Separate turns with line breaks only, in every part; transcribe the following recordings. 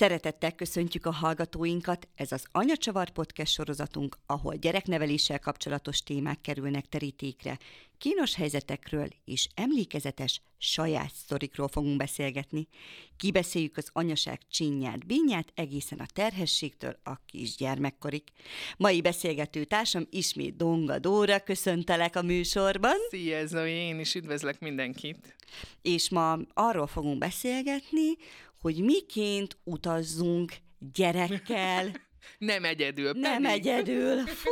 Szeretettel köszöntjük a hallgatóinkat, ez az Anyacsavar Podcast sorozatunk, ahol gyerekneveléssel kapcsolatos témák kerülnek terítékre. Kínos helyzetekről és emlékezetes saját sztorikról fogunk beszélgetni. Kibeszéljük az anyaság csinyát, bínyát egészen a terhességtől a kisgyermekkorig. Mai beszélgető társam ismét Donga Dóra, köszöntelek a műsorban.
Szia Zoe, én is üdvözlök mindenkit.
És ma arról fogunk beszélgetni, hogy miként utazzunk gyerekkel,
Nem egyedül.
Nem
pedig.
egyedül. Fú,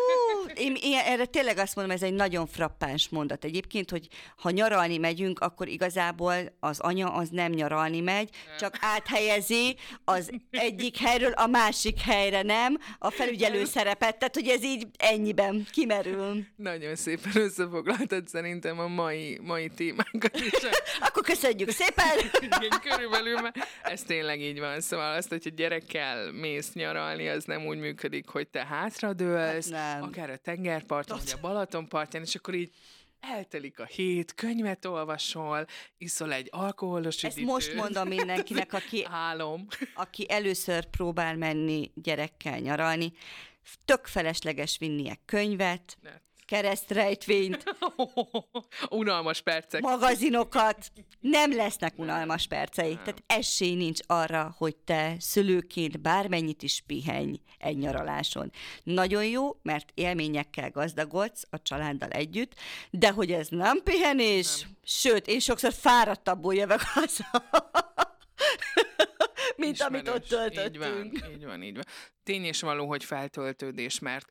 én, én erre tényleg azt mondom, ez egy nagyon frappáns mondat egyébként, hogy ha nyaralni megyünk, akkor igazából az anya az nem nyaralni megy, csak áthelyezi az egyik helyről a másik helyre, nem? A felügyelő szerepet, tehát hogy ez így ennyiben kimerül.
Nagyon szépen összefoglaltad szerintem a mai, mai témánkat is.
Akkor köszönjük szépen!
Igen, körülbelül, mert ez tényleg így van. Szóval azt, hogyha gyerekkel mész nyaralni, az nem úgy működik, hogy te hátradőlsz,
Hát nem.
akár a tengerparton, vagy a Balatonpartján, és akkor így eltelik a hét, könyvet olvasol, iszol egy alkoholos
Ezt
üdítőt.
most mondom mindenkinek, aki
Álom.
aki először próbál menni gyerekkel nyaralni, tök felesleges vinnie könyvet,
Ne.
Keresztrejtvényt,
Unalmas percek.
magazinokat, nem lesznek unalmas percei. Tehát esély nincs arra, hogy te szülőként bármennyit is pihenj egy nyaraláson. Nagyon jó, mert élményekkel gazdagodsz a családdal együtt, de hogy ez nem pihenés, nem. sőt, én sokszor fáradtabbul jövök haza. mint amit ott
Ismerős.
töltöttünk.
Így van, így van, így van. Tény és való, hogy feltöltődés, mert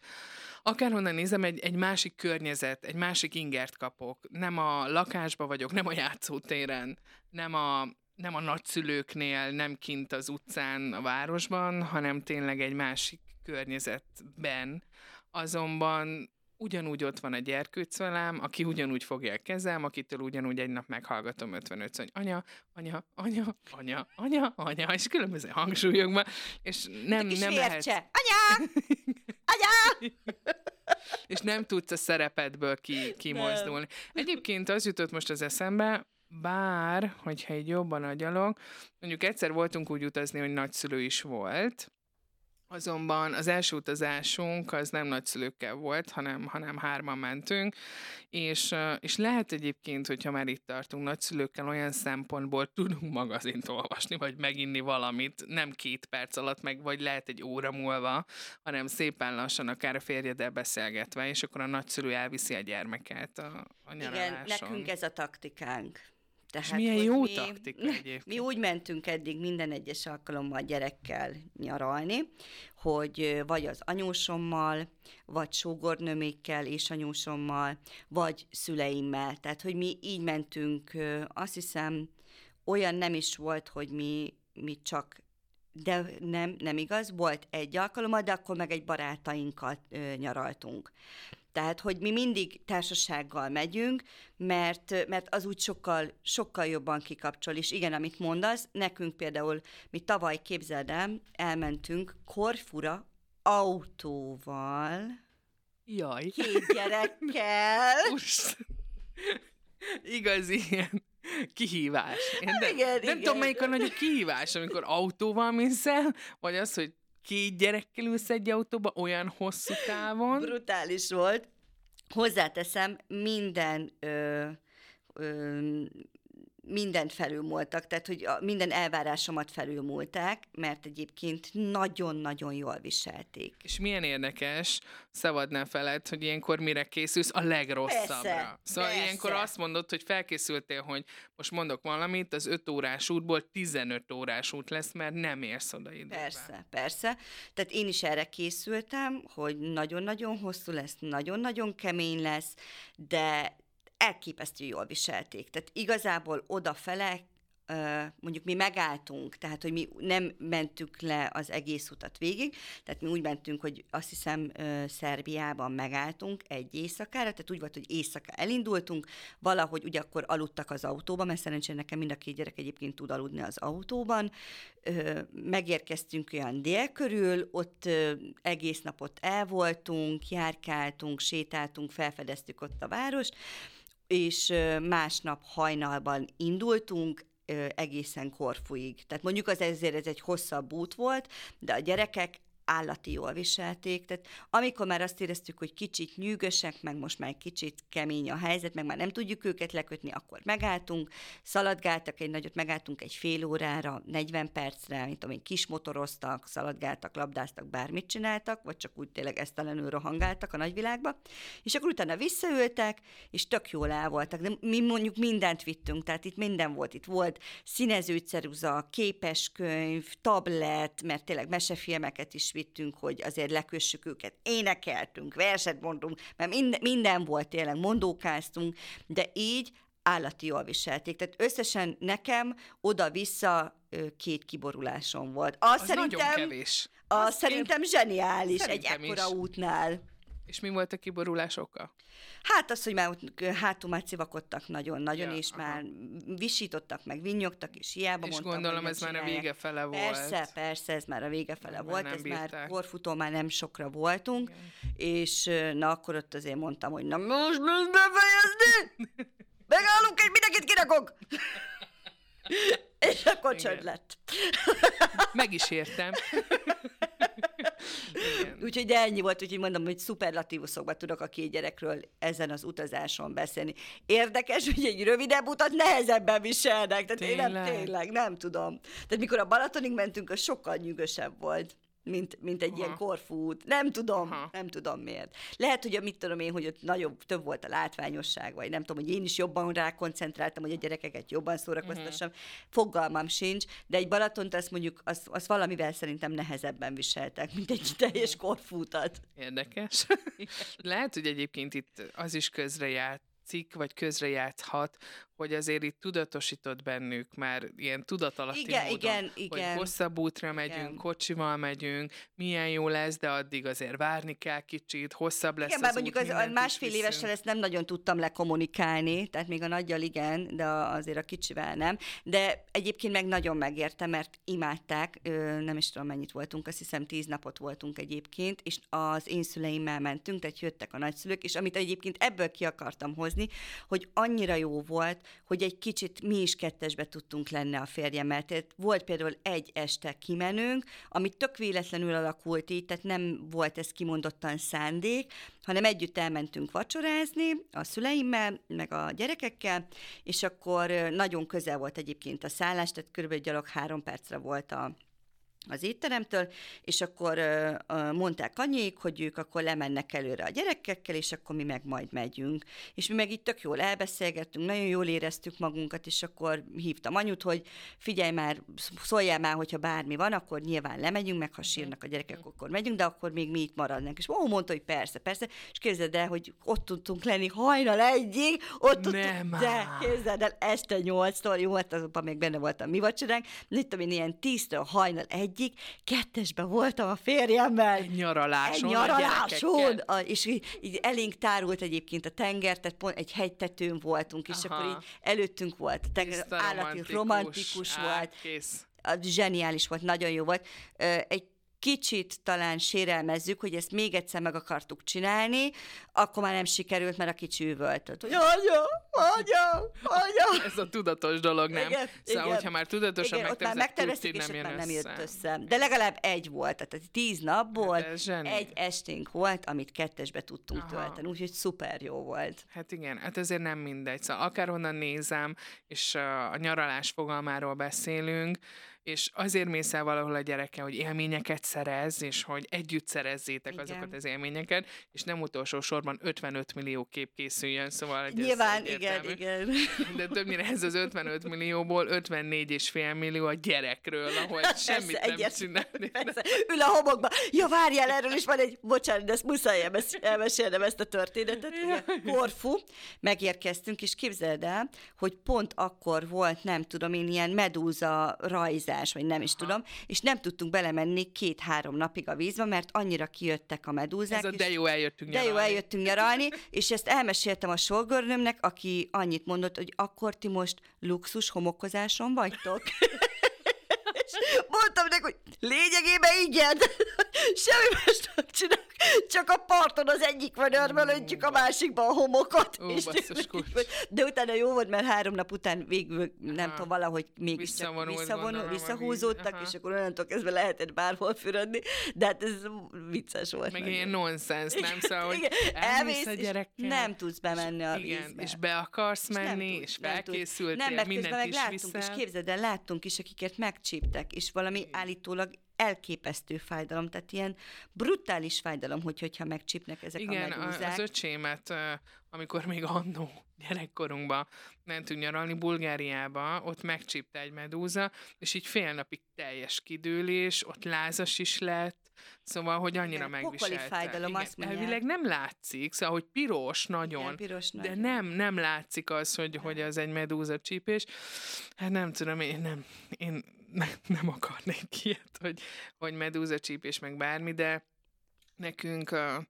akárhonnan nézem, egy, egy másik környezet, egy másik ingert kapok. Nem a lakásba vagyok, nem a játszótéren, nem a, nem a nagyszülőknél, nem kint az utcán, a városban, hanem tényleg egy másik környezetben. Azonban ugyanúgy ott van a gyerkőc velem, aki ugyanúgy fogja a kezem, akitől ugyanúgy egy nap meghallgatom 55 hogy anya, anya, anya, anya, anya, anya, és különböző hangsúlyokban, és nem, nem lehet.
Anya! Anya!
és nem tudsz a szerepedből ki, kimozdulni. Egyébként az jutott most az eszembe, bár, hogyha egy jobban agyalok, mondjuk egyszer voltunk úgy utazni, hogy nagyszülő is volt, Azonban az első utazásunk az nem nagyszülőkkel volt, hanem, hanem hárman mentünk, és, és lehet egyébként, hogyha már itt tartunk nagyszülőkkel, olyan szempontból tudunk magazint olvasni, vagy meginni valamit, nem két perc alatt, meg vagy lehet egy óra múlva, hanem szépen lassan, akár a férjeddel beszélgetve, és akkor a nagyszülő elviszi a gyermeket a, a
Igen, nekünk ez a taktikánk. Tehát,
És milyen jó
mi,
taktika egyébként.
Mi úgy mentünk eddig minden egyes alkalommal gyerekkel nyaralni, hogy vagy az anyósommal, vagy sógornőmékkel és anyósommal, vagy szüleimmel. Tehát, hogy mi így mentünk, azt hiszem, olyan nem is volt, hogy mi, mi csak de nem, nem igaz, volt egy alkalommal, de akkor meg egy barátainkkal ö, nyaraltunk. Tehát, hogy mi mindig társasággal megyünk, mert, mert az úgy sokkal, sokkal jobban kikapcsol. És igen, amit mondasz, nekünk például, mi tavaly képzeld el, elmentünk Korfura autóval,
Jaj.
két gyerekkel.
Úristen. Igazi ilyen kihívás. Én nem,
igen,
nem
igen.
tudom, melyik a nagyobb kihívás, amikor autóval mész el, vagy az, hogy két gyerekkel ülsz egy autóba olyan hosszú távon.
Brutális volt. Hozzáteszem, minden ö, ö, mindent felülmúltak, tehát hogy a, minden elvárásomat felülmúlták, mert egyébként nagyon-nagyon jól viselték.
És milyen érdekes, szabad ne feled, hogy ilyenkor mire készülsz a legrosszabbra.
Persze,
szóval
persze.
ilyenkor azt mondod, hogy felkészültél, hogy most mondok valamit, az 5 órás útból 15 órás út lesz, mert nem érsz oda időben.
Persze, persze. Tehát én is erre készültem, hogy nagyon-nagyon hosszú lesz, nagyon-nagyon kemény lesz, de elképesztő jól viselték. Tehát igazából odafele mondjuk mi megálltunk, tehát hogy mi nem mentük le az egész utat végig, tehát mi úgy mentünk, hogy azt hiszem Szerbiában megálltunk egy éjszakára, tehát úgy volt, hogy éjszaka elindultunk, valahogy ugye akkor aludtak az autóban, mert szerencsére nekem mind a két gyerek egyébként tud aludni az autóban, megérkeztünk olyan dél körül, ott egész napot el voltunk, járkáltunk, sétáltunk, felfedeztük ott a várost, és másnap hajnalban indultunk, egészen Korfuig. Tehát mondjuk az ezért ez egy hosszabb út volt, de a gyerekek állati jól viselték, tehát amikor már azt éreztük, hogy kicsit nyűgösek, meg most már kicsit kemény a helyzet, meg már nem tudjuk őket lekötni, akkor megálltunk, szaladgáltak egy nagyot, megálltunk egy fél órára, 40 percre, mint tudom én, kismotoroztak, szaladgáltak, labdáztak, bármit csináltak, vagy csak úgy tényleg esztelenül rohangáltak a nagyvilágba, és akkor utána visszaültek, és tök jól el voltak, de mi mondjuk mindent vittünk, tehát itt minden volt, itt volt színezőceruza, képeskönyv, tablet, mert tényleg mesefilmeket is vittünk, hogy azért lekössük őket. Énekeltünk, verset mondtunk, mert minden, minden volt tényleg, mondókáztunk, de így állati jól viselték. Tehát összesen nekem oda-vissza két kiborulásom volt.
Az, az szerintem, nagyon kevés.
Az szerintem zseniális szerintem egy ekkora is. útnál.
És mi volt a kiborulás oka?
Hát az, hogy már hátul már civakodtak nagyon-nagyon, ja, és aha. már visítottak, meg vinnyogtak, és hiába
és
mondtam,
gondolom ez már a vége fele volt.
Persze, persze, ez már a vége fele volt, ez bírták. már korfutó már nem sokra voltunk, Igen. és na akkor ott azért mondtam, hogy na most befejezni! Megállunk, és mindenkit kirakok! és akkor csönd lett.
Meg is értem.
Úgyhogy ennyi volt, úgyhogy mondom, hogy szuperlatívuszokban tudok a két gyerekről ezen az utazáson beszélni. Érdekes, hogy egy rövidebb utat nehezebben viselnek. Tehát tényleg? én nem, tényleg nem tudom. Tehát mikor a Balatonig mentünk, az sokkal nyűgösebb volt mint, mint egy Aha. ilyen korfút. Nem tudom, Aha. nem tudom miért. Lehet, hogy mit tudom én, hogy ott nagyobb, több volt a látványosság, vagy nem tudom, hogy én is jobban rákoncentráltam, hogy a gyerekeket jobban szórakoztassam. Uh-huh. Fogalmam sincs, de egy Balatont azt mondjuk, azt, azt valamivel szerintem nehezebben viseltek, mint egy teljes korfútat.
Érdekes. Lehet, hogy egyébként itt az is közre cikk, vagy közrejátszhat, hogy azért itt tudatosított bennük már ilyen tudatalatti igen, módon, igen, hogy igen. hosszabb útra megyünk, igen. kocsival megyünk, milyen jó lesz, de addig azért várni kell kicsit, hosszabb lesz igen, az
mondjuk az, a másfél évesen ezt nem nagyon tudtam lekommunikálni, tehát még a nagyjal igen, de azért a kicsivel nem. De egyébként meg nagyon megérte, mert imádták, nem is tudom mennyit voltunk, azt hiszem tíz napot voltunk egyébként, és az én szüleimmel mentünk, tehát jöttek a nagyszülők, és amit egyébként ebből ki akartam hozni, hogy annyira jó volt, hogy egy kicsit mi is kettesbe tudtunk lenni a férjemmel. Tehát volt például egy este kimenünk, ami tök véletlenül alakult így, tehát nem volt ez kimondottan szándék, hanem együtt elmentünk vacsorázni a szüleimmel, meg a gyerekekkel, és akkor nagyon közel volt egyébként a szállás, tehát körülbelül gyalog három percre volt a az étteremtől, és akkor mondták anyék, hogy ők akkor lemennek előre a gyerekekkel, és akkor mi meg majd megyünk. És mi meg itt tök jól elbeszélgettünk, nagyon jól éreztük magunkat, és akkor hívtam anyut, hogy figyelj már, szóljál már, hogyha bármi van, akkor nyilván lemegyünk, meg ha sírnak a gyerekek, akkor megyünk, de akkor még mi itt maradnánk. És ó, mondta, hogy persze, persze, és képzeld el, hogy ott tudtunk lenni hajnal egyig, ott tudtunk, de képzeld el, este nyolctól, jó, hát azonban még benne voltam mi vacsoránk, mit tudom én, ilyen tíztől hajnal egy egyik, kettesben voltam a férjemmel.
Egy nyaraláson.
Egy nyaraláson. A, és így, így elénk tárult egyébként a tenger, tehát pont egy hegytetőn voltunk, és Aha. akkor így előttünk volt. A tenger, állati romantikus, romantikus volt. Kész. Zseniális volt, nagyon jó volt. Egy kicsit talán sérelmezzük, hogy ezt még egyszer meg akartuk csinálni, akkor már nem sikerült, mert a kicsi üvöltött, hogy anya, anya, anya.
Ez a tudatos dolog, nem? Igen, szóval, igen. hogyha már tudatosan
igen, már megterveztük, és nem, már nem jött össze. De legalább egy volt, tehát tíz napból hát egy esténk volt, amit kettesbe tudtunk Aha. tölteni, úgyhogy szuper jó volt.
Hát igen, hát ezért nem mindegy. Szóval akárhonnan nézem, és a nyaralás fogalmáról beszélünk, és azért mész el valahol a gyereke, hogy élményeket szerez, és hogy együtt szerezzétek igen. azokat az élményeket, és nem utolsó sorban 55 millió kép készüljön, szóval
Nyilván, igen, igen.
De többnyire ez az 55 millióból 54 és fél millió a gyerekről, ahol semmit Persze, nem csinálni.
Persze, ül a homokba. Ja, várjál, erről is van egy, bocsánat, de ezt muszáj elmesélnem ezt a történetet. Korfu, megérkeztünk, és képzeld el, hogy pont akkor volt, nem tudom én, ilyen medúza rajzás medúzás, vagy nem is Aha. tudom, és nem tudtunk belemenni két-három napig a vízbe, mert annyira kijöttek a medúzák. Ez
a de jó eljöttünk
nyaralni. De jó eljöttünk nyaralni, és ezt elmeséltem a sorgörnömnek, aki annyit mondott, hogy akkor ti most luxus homokozáson vagytok. és mondtam neki, hogy lényegében igen, semmi más nem csinálok, csak a parton az egyik vödörben öntjük a másikba a homokot.
Ó,
és
basszus,
de utána jó volt, mert három nap után végül, nem tudom, valahogy mégis visszavonul,
gondolom,
visszahúzódtak.
Aha.
és akkor onnantól kezdve lehetett bárhol fürödni, de hát ez vicces volt.
Meg ilyen nonsens, nem? Szóval, hogy
Igen,
elmész a
és
gyerekkel,
nem tudsz bemenni a
igen,
vízbe.
és be akarsz
És
menni, és
nem tud.
felkészültél,
Nem, mert
mindent
meg
is
láttunk, és
viszel.
képzeld el, láttunk is, akiket megcsíptek, és valami állítólag elképesztő fájdalom, tehát ilyen brutális fájdalom, hogy, hogyha megcsípnek ezek
Igen,
a medúzák.
az öcsémet, amikor még annó gyerekkorunkban mentünk nyaralni Bulgáriába, ott megcsípte egy medúza, és így fél napig teljes kidőlés, ott lázas is lett, szóval, hogy annyira
Igen,
megviselte.
fájdalom,
Igen,
azt mondják.
elvileg nem látszik, szóval, hogy piros nagyon,
Igen, piros
de nem, nem látszik az, hogy, hogy az egy medúza csípés. Hát nem tudom, én nem, én ne, nem akarnék ilyet, hogy, hogy medúza csípés, meg bármi, de nekünk a,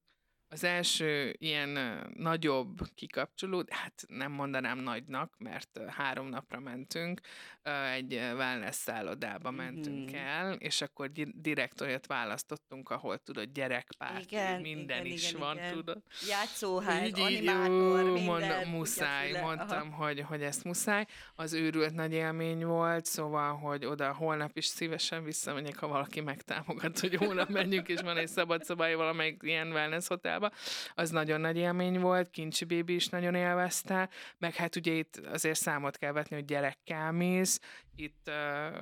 az első ilyen nagyobb kikapcsoló, hát nem mondanám nagynak, mert három napra mentünk, egy wellness szállodába mentünk
Mhm.
el, és akkor di- direkt olyat választottunk, ahol tudod, gyerekpárti,
Igen,
minden
igen,
is
igen,
van,
igen.
tudod.
Játszóház,
Így,
animátor, minden.
mondom, muszáj,
kutyafüle,
mondtam,
aha.
hogy, hogy ezt muszáj. Az őrült nagy élmény volt, szóval, hogy oda holnap is szívesen visszamegyek, ha valaki megtámogat, hogy holnap menjünk, és van egy szabad szobája valamelyik ilyen wellness hotelba. Az nagyon nagy élmény volt, Kincsi bébi is nagyon élvezte, meg hát ugye itt azért számot kell vetni, hogy gyerekkel mész, itt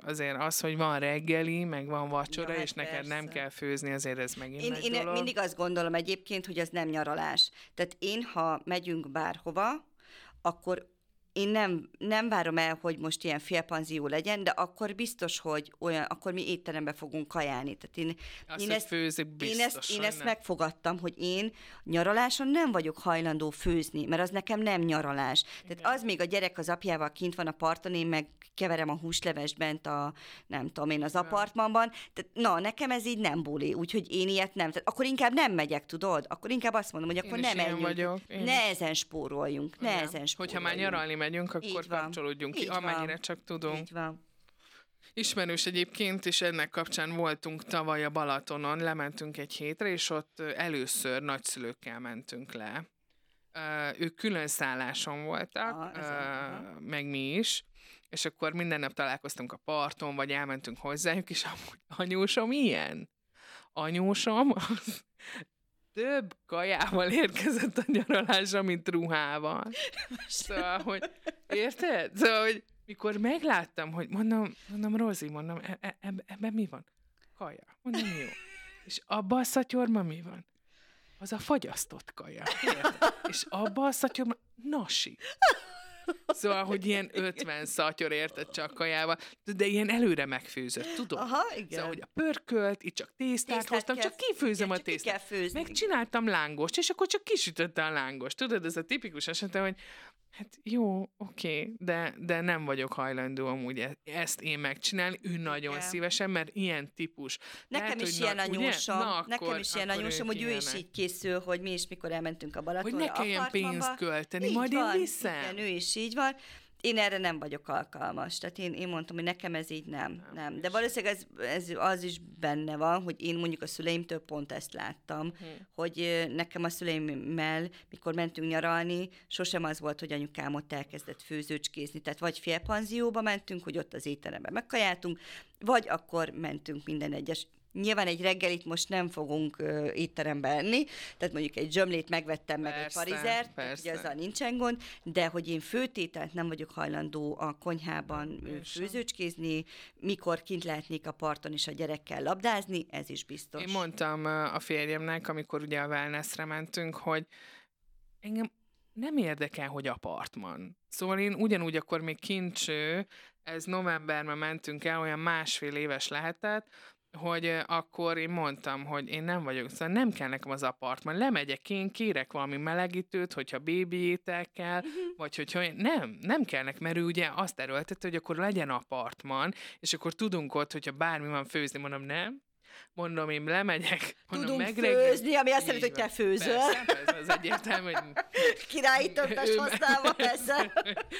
azért az, hogy van reggeli, meg van vacsora,
Ja, hát
és neked nem
persze.
kell főzni, azért ez megint
Én, én
dolog.
mindig azt gondolom egyébként, hogy az nem nyaralás. Tehát én, ha megyünk bárhova, akkor én nem, nem várom el, hogy most ilyen félpanzió legyen, de akkor biztos, hogy olyan, akkor mi étterembe fogunk kajálni. Tehát én,
Azt,
én ezt-
főzik, biztos,
én ezt, én ezt
nem.
megfogadtam, hogy én nyaraláson nem vagyok hajlandó főzni, mert az nekem nem nyaralás. Tehát
Igen.
az még a gyerek az apjával kint van a parton, én meg keverem a húslevest bent a, nem tudom én, az apartmanban. Tehát na, nekem ez így nem buli, úgyhogy én ilyet nem. Tehát akkor inkább nem megyek, tudod? Akkor inkább azt mondom, hogy akkor
Én
nem menjünk.
vagyok. Én
Ne ezen spóroljunk, ne
Igen.
ezen spóroljunk.
Hogyha már nyaralni megyünk, akkor
Így van.
kapcsolódjunk ki,
Így van.
amennyire csak tudunk.
Így van.
Ismerős egyébként, és ennek kapcsán voltunk tavaly a Balatonon, lementünk egy hétre, és ott először nagyszülőkkel mentünk le. Ők külön szálláson voltak,
Ah, ez
ö,
a-
meg mi is, és akkor minden nap találkoztunk a parton, vagy elmentünk hozzájuk, és amúgy anyósom ilyen. Anyósom az több kajával érkezett a nyaralásra, mint ruhával. Szóval, hogy érted? Szóval, hogy mikor megláttam, hogy mondom, mondom, Rozi, mondom, e- e- ebben ebbe mi van? Kaja. Mondom, jó. És abban a szatyorban mi van? Az a fagyasztott kaja. Érted? És abban a szatyorban nasi. Szóval, hogy ilyen 50 szatyor érted csak kajával, de ilyen előre megfőzött, tudod?
Aha, igen.
Szóval, hogy a pörkölt, itt csak tésztát,
Tésztát
hoztam,
kell-
csak kifőzöm
igen,
a tésztát. Megcsináltam lángost, és akkor csak kisütötte a lángost. Tudod, ez a tipikus esete, hogy hát jó, oké, de, de nem vagyok hajlandó amúgy e- ezt én megcsinálni, ő nagyon
Igen.
szívesen, mert ilyen típus.
Nekem
Lehet,
is
hogy
ilyen anyósom,
Na,
nekem is ilyen anyósom, hogy ő is így készül, hogy mi is mikor elmentünk a
Hogy
Balatonra,
ne kelljen pénzt költeni,
Így
majd
van,
én viszem.
Igen, ő is így van. Én erre nem vagyok alkalmas. Tehát én, én mondtam, hogy nekem ez így nem.
Nem,
nem. De valószínűleg ez, ez az is benne van, hogy én mondjuk a szüleimtől pont ezt láttam,
Hm.
hogy nekem a szüleimmel, mikor mentünk nyaralni, sosem az volt, hogy anyukám ott elkezdett főzőcskézni. Tehát vagy félpanzióba mentünk, hogy ott az étteremben megkajáltunk, vagy akkor mentünk minden egyes Nyilván egy reggelit most nem fogunk ö, étterembe enni, tehát mondjuk egy zsömlét megvettem meg egy
Persze,
parizert,
persze.
ugye azzal nincsen gond, de hogy én főtételt nem vagyok hajlandó a konyhában
Én
főzőcskézni, mikor kint lehetnék a parton is a gyerekkel labdázni, ez is biztos.
Én mondtam a férjemnek, amikor ugye a wellnessre mentünk, hogy engem nem érdekel, hogy apartman. Szóval én ugyanúgy akkor még kincső, ez novemberben mentünk el, olyan másfél éves lehetett, hogy akkor én mondtam, hogy én nem vagyok, szóval nem kell nekem az apartman, lemegyek én, kérek valami melegítőt, hogyha bébi étel kell, vagy hogyha én, nem, nem kell nekem, mert ő ugye azt erőltette, hogy akkor legyen apartman, és akkor tudunk ott, hogyha bármi van főzni, mondom, nem, mondom, én lemegyek, mondom,
Tudunk
megreggel-
főzni, ami azt jelenti, hogy te főzöl.
Persze, persze, az egyértelmű, hogy
Királyi többes használva, persze.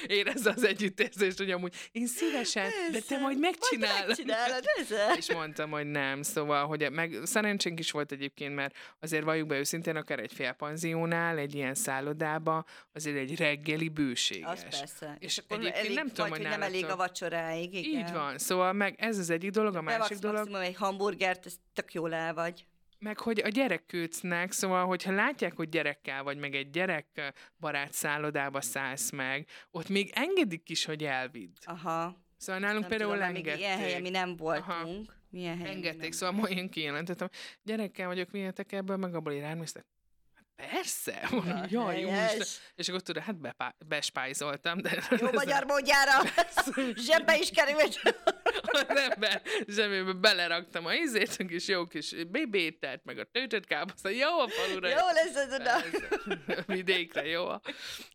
érezze az együttérzést, hogy amúgy én szívesen, de te majd megcsinálod.
Megcsinálod, ez?
És mondtam, hogy nem, szóval, hogy meg szerencsénk is volt egyébként, mert azért valljuk be őszintén, akár egy félpanziónál, egy ilyen szállodába, azért egy reggeli bőséges.
Az persze.
És
akkor
egyébként
elég
nem tudom, hogy
nem elég a vacsoráig. Igen.
Így van, szóval meg ez az egyik dolog, a másik dolog,
maximum egy hamburgert, ez tök jól el vagy.
meg hogy a gyerekkőcnek, szóval, hogyha látják, hogy gyerekkel vagy, meg egy gyerek barát szállodába szállsz meg, ott még engedik is, hogy elvidd.
Aha.
Szóval nálunk
Nem
például
tudom, még ilyen helyen mi
engedték.
nem voltunk. Milyen helyen
Engedték,
nem
szóval ma én kijelentettem, gyerekkel vagyok, vihetek ebből, meg abból iránymésztek. Hát persze, mondom, jaj, jó. És akkor tudod, hát bepá- bespájzoltam, de
Jó magyar módjára. Zsebbe is került.
Az ember zsebébe beleraktam a ízét, a kis jó kis bébétert, meg a töltött káposzta, jó a falura.
Jó lesz ez oda.
Vidékre, jó.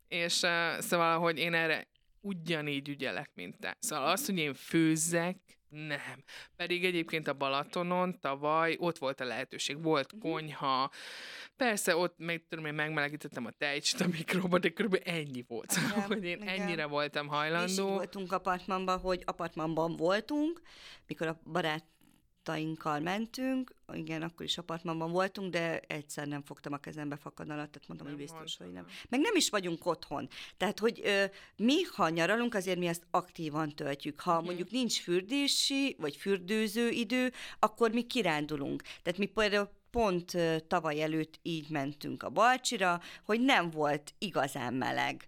És uh, szóval, hogy én erre ugyanígy ügyelek, mint te. Szóval az, hogy én főzzek, nem. Pedig egyébként a Balatonon tavaly ott volt a lehetőség, volt
Mhm.
konyha, persze ott meg tudom én megmelegítettem a tejcsit a mikróba, de kb. ennyi volt. Szóval,
Igen,
hogy én
igen.
ennyire voltam hajlandó.
voltunk apartmanban, hogy apartmanban voltunk, mikor a barátainkkal mentünk, igen, akkor is apartmanban voltunk, de egyszer nem fogtam a kezembe fakadalat, tehát mondom,
Nem
hogy biztos, hogy nem. Meg nem is vagyunk otthon. Tehát, hogy ö, mi, ha nyaralunk, azért mi azt aktívan töltjük. Ha
Mhm.
mondjuk nincs fürdési, vagy fürdőző idő, akkor mi kirándulunk. Tehát mi például pont tavaly előtt így mentünk a Balcsira, hogy nem volt igazán meleg.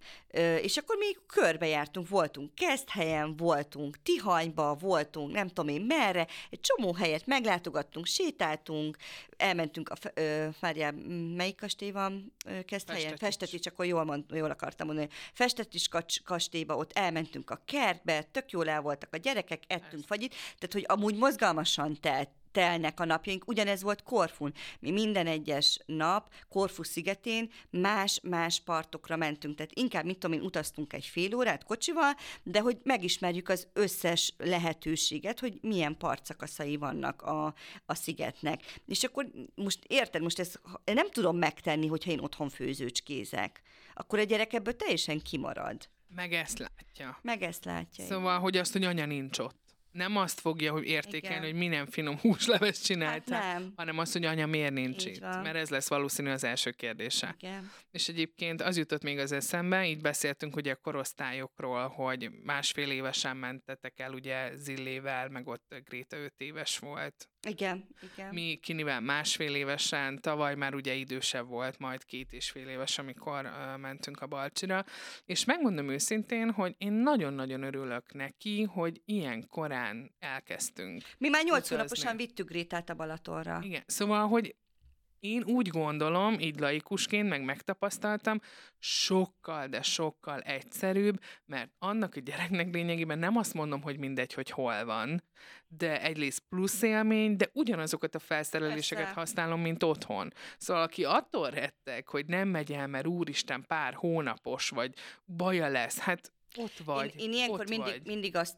És akkor mi körbejártunk, voltunk Keszthelyen, voltunk Tihanyba, voltunk nem tudom én merre, egy csomó helyet meglátogattunk, sétáltunk, elmentünk a, ö, várjál, melyik kastély van Keszthelyen?
Festetics.
Akkor jól, mond, jól akartam mondani. Festetics kastélyba, ott elmentünk a kertbe, tök jól el voltak a gyerekek, ettünk
Persze.
fagyit, tehát hogy amúgy mozgalmasan telt telnek a napjaink. Ugyanez volt Korfun. Mi minden egyes nap Korfu szigetén más-más partokra mentünk. Tehát inkább, mit tudom én, utaztunk egy fél órát kocsival, de hogy megismerjük az összes lehetőséget, hogy milyen partszakaszai vannak a, a szigetnek. És akkor most érted, most ezt nem tudom megtenni, hogyha én otthon főzőcskézek. Akkor a gyerek ebből teljesen kimarad.
Meg ezt látja.
Meg ezt látja.
Szóval, hogy azt, hogy anya nincs ott. Nem azt fogja, hogy értékelni,
Igen.
hogy milyen finom húsleves
hát
csináltál,
nem.
hanem azt, hogy anya miért nincs
Így
itt.
van.
Mert ez lesz valószínű az első kérdése.
Igen.
És egyébként az jutott még az eszembe, így beszéltünk ugye a korosztályokról, hogy másfél évesen mentetek el ugye Zillével, meg ott Gréta öt éves volt.
Igen, igen.
Mi Kinivel másfél évesen, tavaly már ugye idősebb volt, majd két és fél éves, amikor uh, mentünk a Balcsira, és megmondom őszintén, hogy én nagyon-nagyon örülök neki, hogy ilyen korán elkezdtünk.
Mi már nyolc hónaposan vittük Grétát a Balatonra.
Igen, szóval, hogy én úgy gondolom, így laikusként, meg megtapasztaltam, sokkal, de sokkal egyszerűbb, mert annak a gyereknek lényegében nem azt mondom, hogy mindegy, hogy hol van, de egyrészt plusz élmény, de ugyanazokat a felszereléseket
Persze.
használom, mint otthon. Szóval aki attól rettek, hogy nem megy el, mert úristen pár hónapos, vagy baja lesz, hát ott vagy.
én, én ilyenkor
ott
mindig,
vagy.
mindig azt,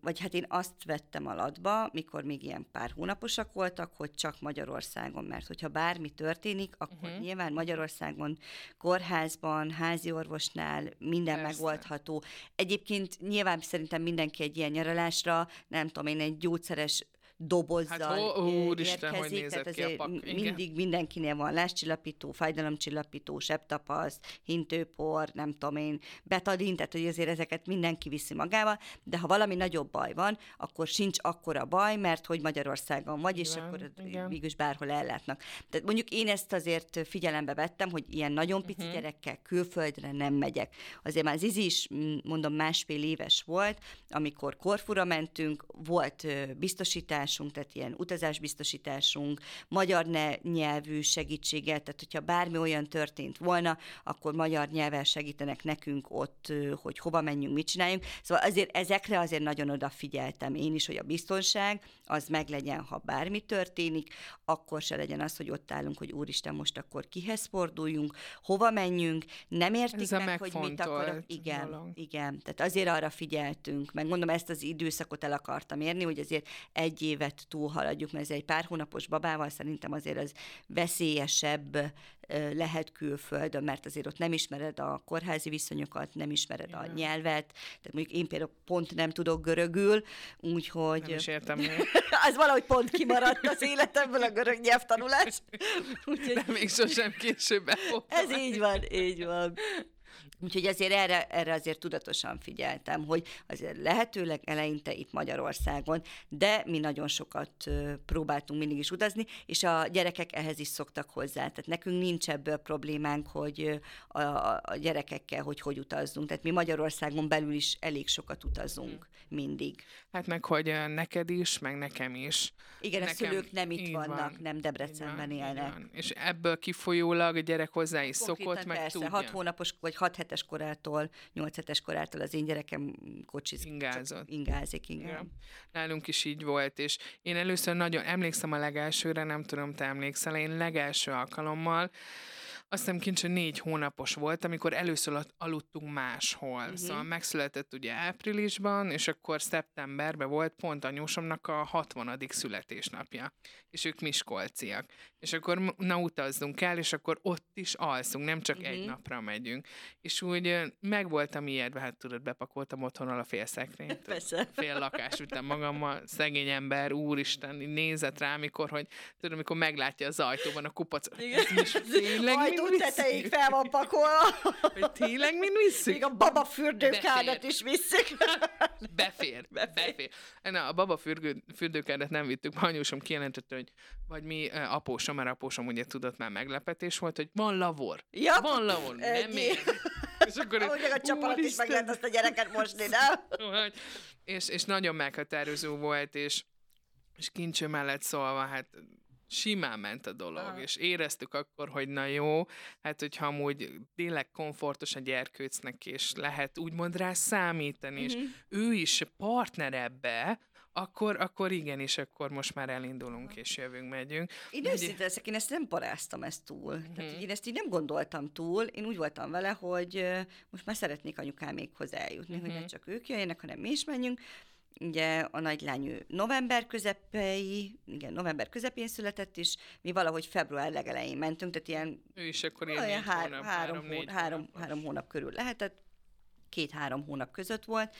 vagy hát én azt vettem alatba, mikor még ilyen pár hónaposak voltak, hogy csak Magyarországon, mert hogyha bármi történik, akkor uh-huh. nyilván Magyarországon, kórházban, házi orvosnál minden
Persze.
megoldható. Egyébként nyilván szerintem mindenki egy ilyen nyaralásra, nem tudom én, egy gyógyszeres dobozzal
Hát, ó, úristen, hogy
érkezik,
nézett
tehát
ki a pak- igen.
mindig mindenkinél van láscsillapító, fájdalomcsillapító, sebtapaszt, hintőpor, nem tudom én, betadin, tehát hogy azért ezeket mindenki viszi magával, de ha valami nagyobb baj van, akkor sincs akkora baj, mert hogy Magyarországon vagy, és
Igen,
akkor
igen.
végülis bárhol ellátnak. Tehát mondjuk én ezt azért figyelembe vettem, hogy ilyen nagyon pici
Mhm.
gyerekkel külföldre nem megyek. Azért már Zizi is, mondom, másfél éves volt, amikor Korfura mentünk, volt ö, biztosításunk, tehát ilyen utazásbiztosításunk, magyar nyelvű segítséggel, tehát hogyha bármi olyan történt volna, akkor magyar nyelven segítenek nekünk ott, hogy hova menjünk, mit csináljunk. Szóval azért ezekre azért nagyon odafigyeltem én is, hogy a biztonság az meglegyen, ha bármi történik, akkor se legyen az, hogy ott állunk, hogy úristen, most akkor kihez forduljunk, hova menjünk, nem értik meg, hogy mit akarok. Igen,
dolog.
igen, tehát azért arra figyeltünk, meg mondom, ezt az időszakot el akartam érni, hogy azért egy éve évet túlhaladjuk, mert ez egy pár hónapos babával szerintem azért az veszélyesebb lehet külföldön, mert azért ott nem ismered a kórházi viszonyokat, nem ismered Igen. a nyelvet, tehát mondjuk én például pont nem tudok görögül, úgyhogy... Nem
is értem.
az valahogy pont kimaradt az életemből a görög nyelvtanulás.
Úgyhogy... De még sosem később
Ez így van, így van. Úgyhogy azért erre, erre azért tudatosan figyeltem, hogy azért lehetőleg eleinte itt Magyarországon, de mi nagyon sokat próbáltunk mindig is utazni, és a gyerekek ehhez is szoktak hozzá. Tehát nekünk nincs ebből problémánk, hogy a, a gyerekekkel, hogy hogy utazzunk. Tehát mi Magyarországon belül is elég sokat utazunk mindig.
Hát meg, hogy neked is, meg nekem is.
Igen, nekem, a szülők nem itt vannak, van, nem Debrecenben van, élnek.
És ebből kifolyólag a gyerek hozzá is Konkrétan szokott, meg
persze,
tudja.
hat hónapos vagy hat hetes korától, nyolc hetes korától az én gyerekem kocsizik.
Ingázott.
Ingázik, igen.
Nálunk is így volt, és én először nagyon emlékszem a legelsőre, nem tudom, te emlékszel, én legelső alkalommal, azt hiszem kincs, hogy négy hónapos volt, amikor először aludtunk máshol. Uh-huh. Szóval megszületett ugye áprilisban, és akkor szeptemberben volt pont anyósomnak a 60. születésnapja. És ők miskolciak. És akkor na utazzunk el, és akkor ott is alszunk, nem csak uh-huh. egy napra megyünk. És úgy megvoltam ilyetve, hát tudod, bepakoltam otthonal a fél szekrényt.
Persze.
Fél lakás után magammal, szegény ember, úristen, nézett rá, amikor, hogy tudod, amikor meglátja az ajtóban a kupac. Igen. Tényleg
ajtó tetejéig fel van pakolva.
Hogy tényleg mind visszük?
Még a baba fürdőkádat is visszük.
Befér, befér. befér. Na, a baba fürdő, fürdőkádat nem vittük, anyósom kijelentette, hogy vagy mi apósom, mert apósom ugye tudott már meglepetés volt, hogy van lavor.
Ja,
van lavor, nem még.
És akkor Ahogy a csapat is meg lehet azt a gyereket mosni, nem?
és, és nagyon meghatározó volt, és, és kincső mellett szólva, hát simán ment a dolog, Aha. és éreztük akkor, hogy na jó, hát hogyha amúgy tényleg komfortos a gyerkőcnek, és lehet úgymond rá számítani, uh-huh. és mhm. ő is partner ebbe, akkor, akkor igen, és akkor most már elindulunk, és jövünk, megyünk.
Én őszinte leszek, én ezt nem paráztam ezt túl. Uh-huh. Tehát, én ezt így nem gondoltam túl. Én úgy voltam vele, hogy most már szeretnék anyukámékhoz eljutni, uh-huh. hogy ne csak ők jöjjenek, hanem mi is menjünk ugye a nagylányú november közepei, igen, november közepén született is, mi valahogy február legelején mentünk, tehát ilyen,
ő is akkor ilyen
hár, hónap, három, három, három, három hónap körül lehetett, két-három hónap között volt,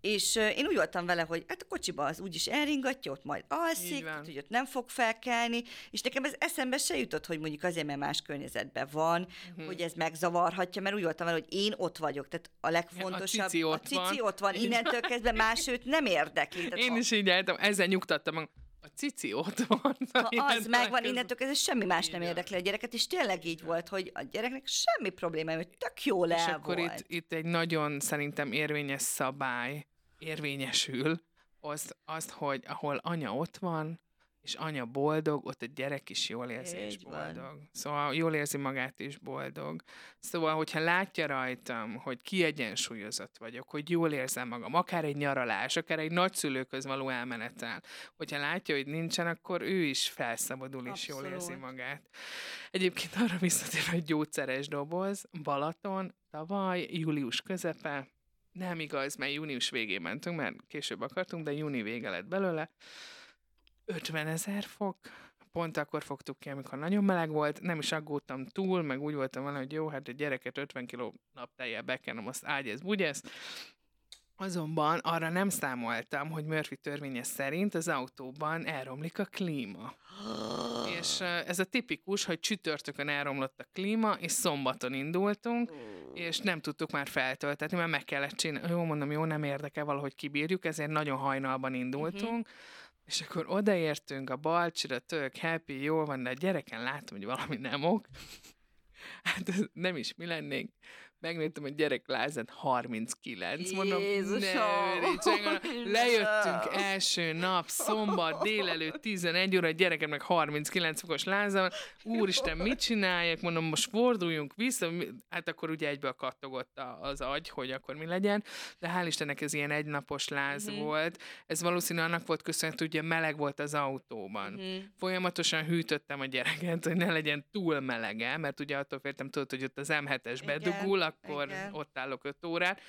és én úgy voltam vele, hogy hát a kocsiba az úgyis elringatja, ott majd alszik, hogy ott nem fog felkelni, és nekem ez eszembe se jutott, hogy mondjuk azért, mert más környezetben van, uh-huh. hogy ez megzavarhatja, mert úgy voltam vele, hogy én ott vagyok, tehát a legfontosabb,
a cici ott, a cici
van. ott van, innentől kezdve más őt nem érdekli. Tehát
én is így álltam, ezzel nyugtattam cici ott van.
Ha az megvan, innentől kezdve semmi más nem érdekli a gyereket, és tényleg így volt, hogy a gyereknek semmi probléma, hogy tök jó le És
akkor volt. Itt, itt egy nagyon szerintem érvényes szabály érvényesül, azt, azt, hogy ahol anya ott van, és anya boldog, ott a gyerek is jól érzi és boldog. Van. Szóval jól érzi magát is boldog. Szóval, hogyha látja rajtam, hogy kiegyensúlyozott vagyok, hogy jól érzem magam, akár egy nyaralás, akár egy nagyszülőköz való elmenetel, hogyha látja, hogy nincsen, akkor ő is felszabadul és jól érzi magát. Egyébként arra visszatér, hogy gyógyszeres doboz, Balaton, tavaly, július közepe, nem igaz, mert június végén mentünk, mert később akartunk, de júni vége lett belőle. 50 ezer fok, pont akkor fogtuk ki, amikor nagyon meleg volt, nem is aggódtam túl, meg úgy voltam vele, hogy jó, hát a gyereket 50 kg napteljel bekenem, azt ágyez, bugyesz. Azonban arra nem számoltam, hogy Murphy törvénye szerint az autóban elromlik a klíma. és ez a tipikus, hogy csütörtökön elromlott a klíma, és szombaton indultunk, és nem tudtuk már feltöltetni, mert meg kellett csinálni. Jó, mondom, jó, nem érdekel, valahogy kibírjuk, ezért nagyon hajnalban indultunk. Uh-huh és akkor odaértünk a balcsira, tök happy, jól van, de a gyereken látom, hogy valami nem ok. Hát nem is mi lennénk megnéztem, hogy gyerek lázad 39. Mondom, Jézusom! Lejöttünk első nap, szombat, délelőtt 11 óra, gyerekem meg 39 fokos lázan. Úristen, mit csináljak? Mondom, most forduljunk vissza. Hát akkor ugye egyből kattogott az agy, hogy akkor mi legyen. De hál' Istennek ez ilyen egynapos láz mm-hmm. volt. Ez valószínűleg annak volt köszönhető, hogy ugye meleg volt az autóban. Mm-hmm. Folyamatosan hűtöttem a gyereket, hogy ne legyen túl melege, mert ugye attól féltem, tudod, hogy ott az M7-es bedugul, akkor Igen. ott állok öt órát,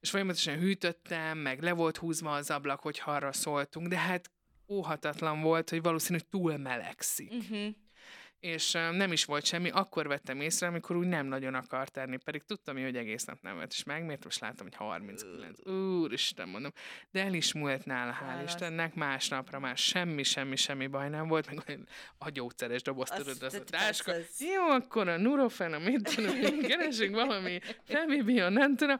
és folyamatosan hűtöttem, meg le volt húzva az ablak, hogy arra szóltunk, de hát óhatatlan volt, hogy valószínű, hogy túl melegszik.
Uh-huh.
És nem is volt semmi, akkor vettem észre, amikor úgy nem nagyon akart tenni, pedig tudtam, hogy egész nap nem vett, és megmért, most látom, hogy 39. Úristen, mondom. De el is múlt nála, hál'. Istennek, másnapra már semmi, semmi, semmi baj nem volt, meg a gyógyszeres doboz,
Azt-
tudod, az a táska. Jó, akkor a Nurofen, a mit tudom, keresünk valami Femibion, nem tudom.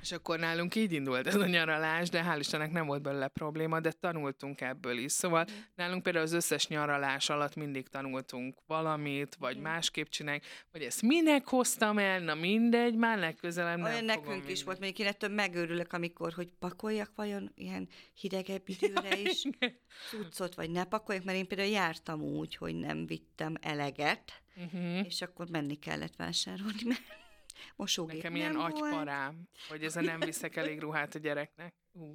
És akkor nálunk így indult ez a nyaralás, de hál' Istennek nem volt belőle probléma, de tanultunk ebből is. Szóval
Mm.
nálunk például az összes nyaralás alatt mindig tanultunk valamit, vagy
Mm.
másképp csináljuk, vagy ezt minek hoztam el, na mindegy, már legközelebb nem
Olyan
fogom
nekünk is
vinni.
volt, mondjuk én ettől megőrülök, amikor, hogy pakoljak vajon ilyen hidegebb időre is cuccot, vagy ne pakoljak, mert én például jártam úgy, hogy nem vittem eleget,
Uh-huh.
és akkor menni kellett vásárolni, mert mosógép
Nekem
nem
ilyen
volt.
agyparám, hogy ez a nem viszek elég ruhát a gyereknek. Uh.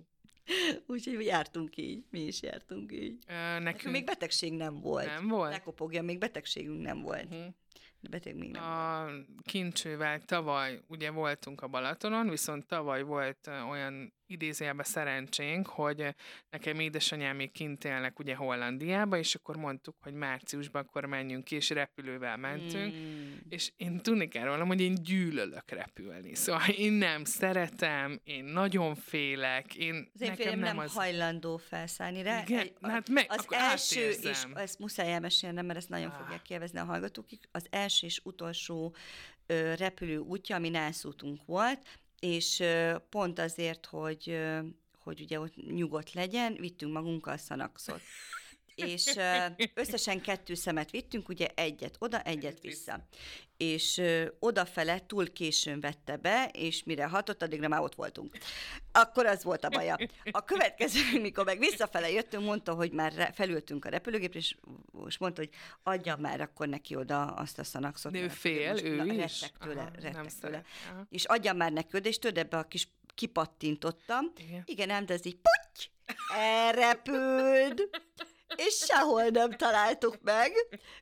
Úgyhogy jártunk így, mi is jártunk így.
Ö,
nekünk még betegség nem volt.
nem volt.
Lekopogja, még betegségünk nem volt.
Uh-huh.
De beteg még nem.
A kincsővel tavaly ugye voltunk a Balatonon, viszont tavaly volt olyan idézőjelben szerencsénk, hogy nekem édesanyám még kint élnek ugye Hollandiába, és akkor mondtuk, hogy márciusban akkor menjünk ki, és repülővel mentünk.
Mm.
És én tudni kell rólam, hogy én gyűlölök repülni. Szóval én nem szeretem, én nagyon félek, én
Az én
nekem
nem,
nem az...
hajlandó felszállni rá.
Igen,
Egy-
hát meg,
az
akkor
első, és
átérzem.
ezt muszáj elmesélnem, mert ezt nagyon
Ah.
fogják élvezni a hallgatók, az első és utolsó repülő útja, ami nászútunk volt, és pont azért, hogy, hogy ugye ott nyugodt legyen, vittünk magunkkal szanaxot. És összesen kettő szemet vittünk, ugye egyet oda, egyet vissza. És odafele túl későn vette be, és mire hatott, addigra már ott voltunk. Akkor az volt a baja. A következő, mikor meg visszafele jöttünk, mondta, hogy már felültünk a repülőgépre, és most mondta, hogy adja már akkor neki oda azt a szanaxot.
Ő fél, ő
na,
is?
Rettek tőle,
Aha,
rettek tőle.
Aha.
És adja már neki oda, és tudod, ebbe a kis kipattintottam.
Igen.
Igen, ám, de ez így puty, elrepült, és sehol nem találtuk meg.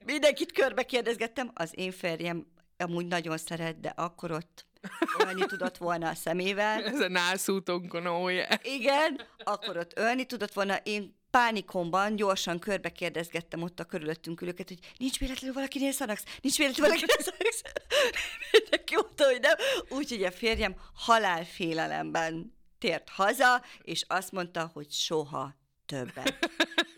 Mindenkit körbe kérdezgettem, az én férjem amúgy nagyon szeret, de akkor ott ölni tudott volna a szemével.
Ez a nászútonkon, ó, yeah.
Igen, akkor ott ölni tudott volna. Én pánikomban gyorsan körbe kérdezgettem ott a körülöttünk ülőket, hogy nincs véletlenül valakinél szanax, nincs véletlenül valakinél szanax. Mindenki mondta, hogy nem. Úgyhogy a férjem halálfélelemben tért haza, és azt mondta, hogy soha többet.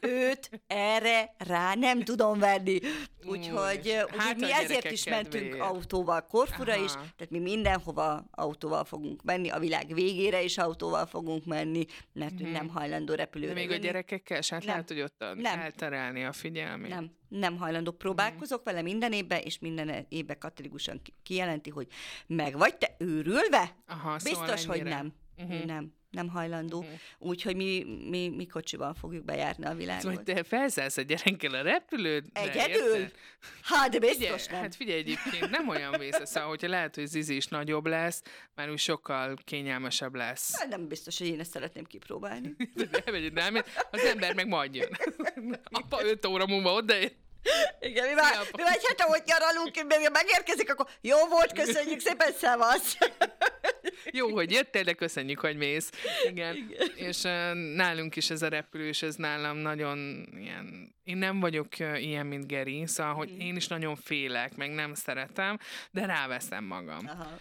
Őt erre rá nem tudom venni. Úgyhogy, úgyhogy
Hát
mi
a
ezért is mentünk
kedvéért.
autóval Korfura
Aha.
is, tehát mi mindenhova autóval fogunk menni, a világ végére is autóval fogunk menni, mert mm nem hajlandó repülőre
De még a
ülni.
gyerekekkel se, hát lehet, hogy ott a-
Nem.
elterelni a figyelmét.
Nem, nem hajlandó. Próbálkozok vele minden évben, és minden évben kategorikusan ki- kijelenti, hogy meg vagy te őrülve?
Aha,
Biztos,
szóval
hogy nem.
Mhm.
Ő nem, nem hajlandó.
Mhm.
Úgyhogy mi, mi, mi kocsival fogjuk bejárni a világot.
Szóval, te felszállsz a gyerekkel a repülőt?
Egyedül? Hát, de
Figyelj,
biztos nem.
hát figyelj egyébként, nem olyan vészes, szóval, hogyha lehet, hogy Zizi is nagyobb lesz, már úgy sokkal kényelmesebb lesz.
Hát nem biztos, hogy én ezt szeretném kipróbálni.
De elmegy, nem, az ember meg majd jön. Apa 5 óra múlva odaér.
Igen, mi már, mi már egy hete ott nyaralunk, még megérkezik, akkor jó volt, köszönjük szépen, szevasz!
Jó, hogy jöttél, de köszönjük, hogy mész. Igen. Igen. És uh, nálunk is ez a repülés, ez nálam nagyon ilyen... Én nem vagyok uh, ilyen, mint Geri, szóval, hogy én is nagyon félek, meg nem szeretem, de ráveszem magam.
Aha.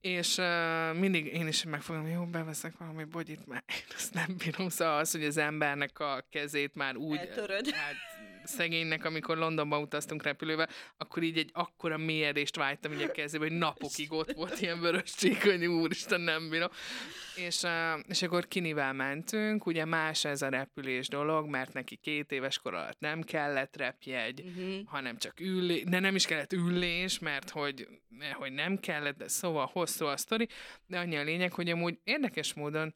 És uh, mindig én is megfogom, jó, beveszek valami bogyit, mert én ezt nem bírom. Szóval az, hogy az embernek a kezét már úgy...
Eltöröd.
Hát, szegénynek, amikor Londonba utaztunk repülővel, akkor így egy akkora mélyedést vágytam így a kezébe, hogy napokig ott volt ilyen vörös csík, hogy úristen, nem bírom. És, és akkor Kinivel mentünk, ugye más ez a repülés dolog, mert neki két éves kor alatt nem kellett repjegy,
Uh-huh.
hanem csak ülés, de nem is kellett ülés, mert hogy, hogy nem kellett, de szóval hosszú a sztori, de annyi a lényeg, hogy amúgy érdekes módon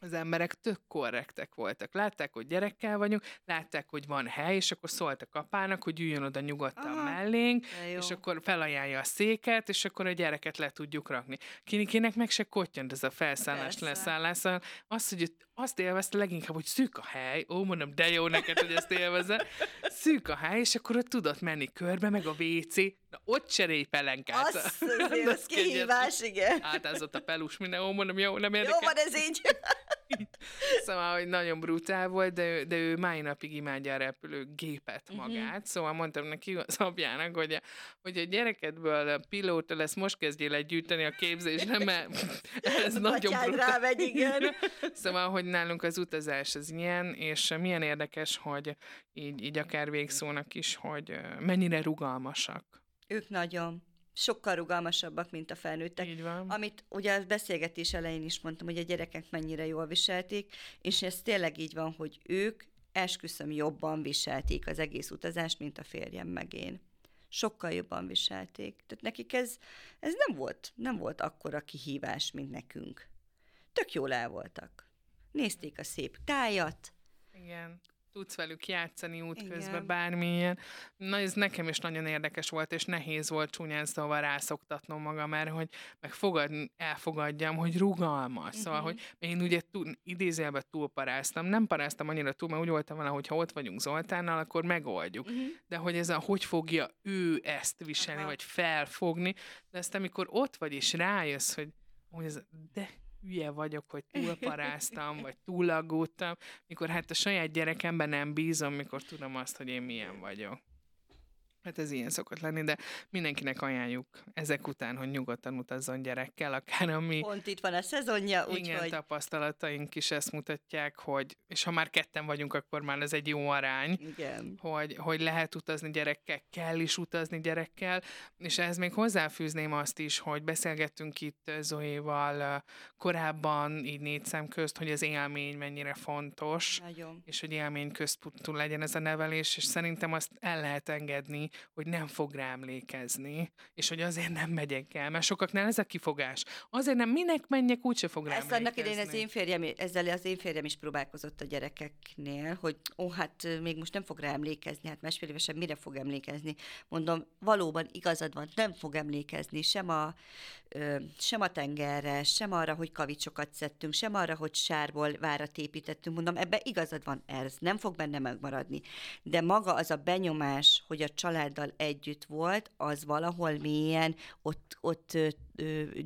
az emberek tök korrektek voltak. Látták, hogy gyerekkel vagyunk, látták, hogy van hely, és akkor szóltak apának, hogy üljön oda nyugodtan
Aha,
mellénk, és akkor felajánlja a széket, és akkor a gyereket le tudjuk rakni. Kinikének meg se kottyant ez a felszállás, leszállás. Szóval Az, hogy azt élvezte leginkább, hogy szűk a hely, ó, mondom, de jó neked, hogy ezt élvezed, szűk a hely, és akkor ott tudott menni körbe, meg a WC, na ott cserélj pelenkát.
Az, azért, az kihívás, igen.
Átázott a pelus minden, ó, mondom, jó, nem
Jó
érdekel.
van ez így.
Szóval, hogy nagyon brutál volt, de ő, de ő mai napig imádja a repülőgépet mhm. magát. Uh-huh. Szóval mondtam neki az apjának, hogy a, hogy a gyerekedből a pilóta lesz, most kezdjél egy gyűjteni a képzésre, mert ez nagyon brutál. Rámegy, igen. Szóval, hogy nálunk az utazás az ilyen, és milyen érdekes, hogy így, így akár végszónak is, hogy mennyire rugalmasak.
Ők nagyon sokkal rugalmasabbak, mint a felnőttek.
Így van.
Amit ugye a beszélgetés elején is mondtam, hogy a gyerekek mennyire jól viselték, és ez tényleg így van, hogy ők esküszöm jobban viselték az egész utazást, mint a férjem meg én. Sokkal jobban viselték. Tehát nekik ez, ez nem volt, nem volt akkora kihívás, mint nekünk. Tök jól el voltak. Nézték a szép tájat.
Igen tudsz velük játszani útközben, bármilyen. Na, ez nekem is nagyon érdekes volt, és nehéz volt csúnyán szóval rászoktatnom magam mert hogy meg fogad, elfogadjam, hogy rugalmas. Uh-huh. Szóval, hogy én ugye túl, idézőjelben túlparáztam. Nem paráztam annyira túl, mert úgy voltam vele, hogy ha ott vagyunk Zoltánnal, akkor megoldjuk. Uh-huh. De hogy ez a, hogy fogja ő ezt viselni, Aha. vagy felfogni, de ezt amikor ott vagy, és rájössz, hogy, hogy ez, de hülye vagyok, hogy túlparáztam, vagy túlaggódtam, mikor hát a saját gyerekemben nem bízom, mikor tudom azt, hogy én milyen vagyok. Hát ez ilyen szokott lenni, de mindenkinek ajánljuk ezek után, hogy nyugodtan utazzon gyerekkel, akár ami...
Pont itt van a szezonja,
úgyhogy... Igen, hogy... tapasztalataink is ezt mutatják, hogy, és ha már ketten vagyunk, akkor már ez egy jó arány,
Igen.
Hogy, hogy lehet utazni gyerekkel, kell is utazni gyerekkel, és ehhez még hozzáfűzném azt is, hogy beszélgettünk itt Zoéval korábban, így négy szem közt, hogy az élmény mennyire fontos,
Nagyon.
és hogy élmény központú legyen ez a nevelés, és szerintem azt el lehet engedni, hogy nem fog rá emlékezni, és hogy azért nem megyek el, mert sokaknál ez a kifogás. Azért nem, minek menjek, úgyse fog rá Ezt
annak idején az én férjem, ezzel az én férjem is próbálkozott a gyerekeknél, hogy ó, hát még most nem fog rá emlékezni, hát másfél évesen mire fog emlékezni. Mondom, valóban igazad van, nem fog emlékezni sem a, sem a tengerre, sem arra, hogy kavicsokat szedtünk, sem arra, hogy sárból várat építettünk. Mondom, ebbe igazad van, ez nem fog benne megmaradni. De maga az a benyomás, hogy a család családdal együtt volt, az valahol mélyen ott, ott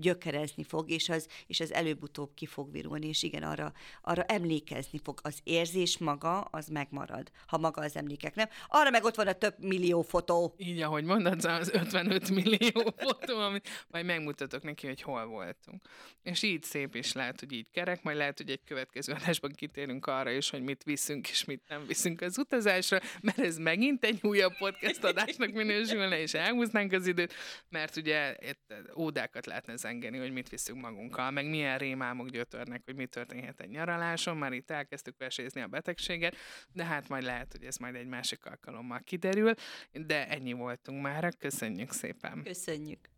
gyökerezni fog, és az, és az előbb-utóbb ki fog virulni, és igen, arra, arra emlékezni fog. Az érzés maga, az megmarad, ha maga az emlékek nem. Arra meg ott van a több millió fotó.
Így, ahogy mondod, az 55 millió fotó, amit majd megmutatok neki, hogy hol voltunk. És így szép is lehet, hogy így kerek, majd lehet, hogy egy következő adásban kitérünk arra is, hogy mit viszünk és mit nem viszünk az utazásra, mert ez megint egy újabb podcast adásnak minősülne, és elhúznánk az időt, mert ugye itt ódákat sokat lehetne zengeni, hogy mit viszünk magunkkal, meg milyen rémálmok gyötörnek, hogy mi történhet egy nyaraláson, már itt elkezdtük vesézni a betegséget, de hát majd lehet, hogy ez majd egy másik alkalommal kiderül, de ennyi voltunk már, köszönjük szépen.
Köszönjük.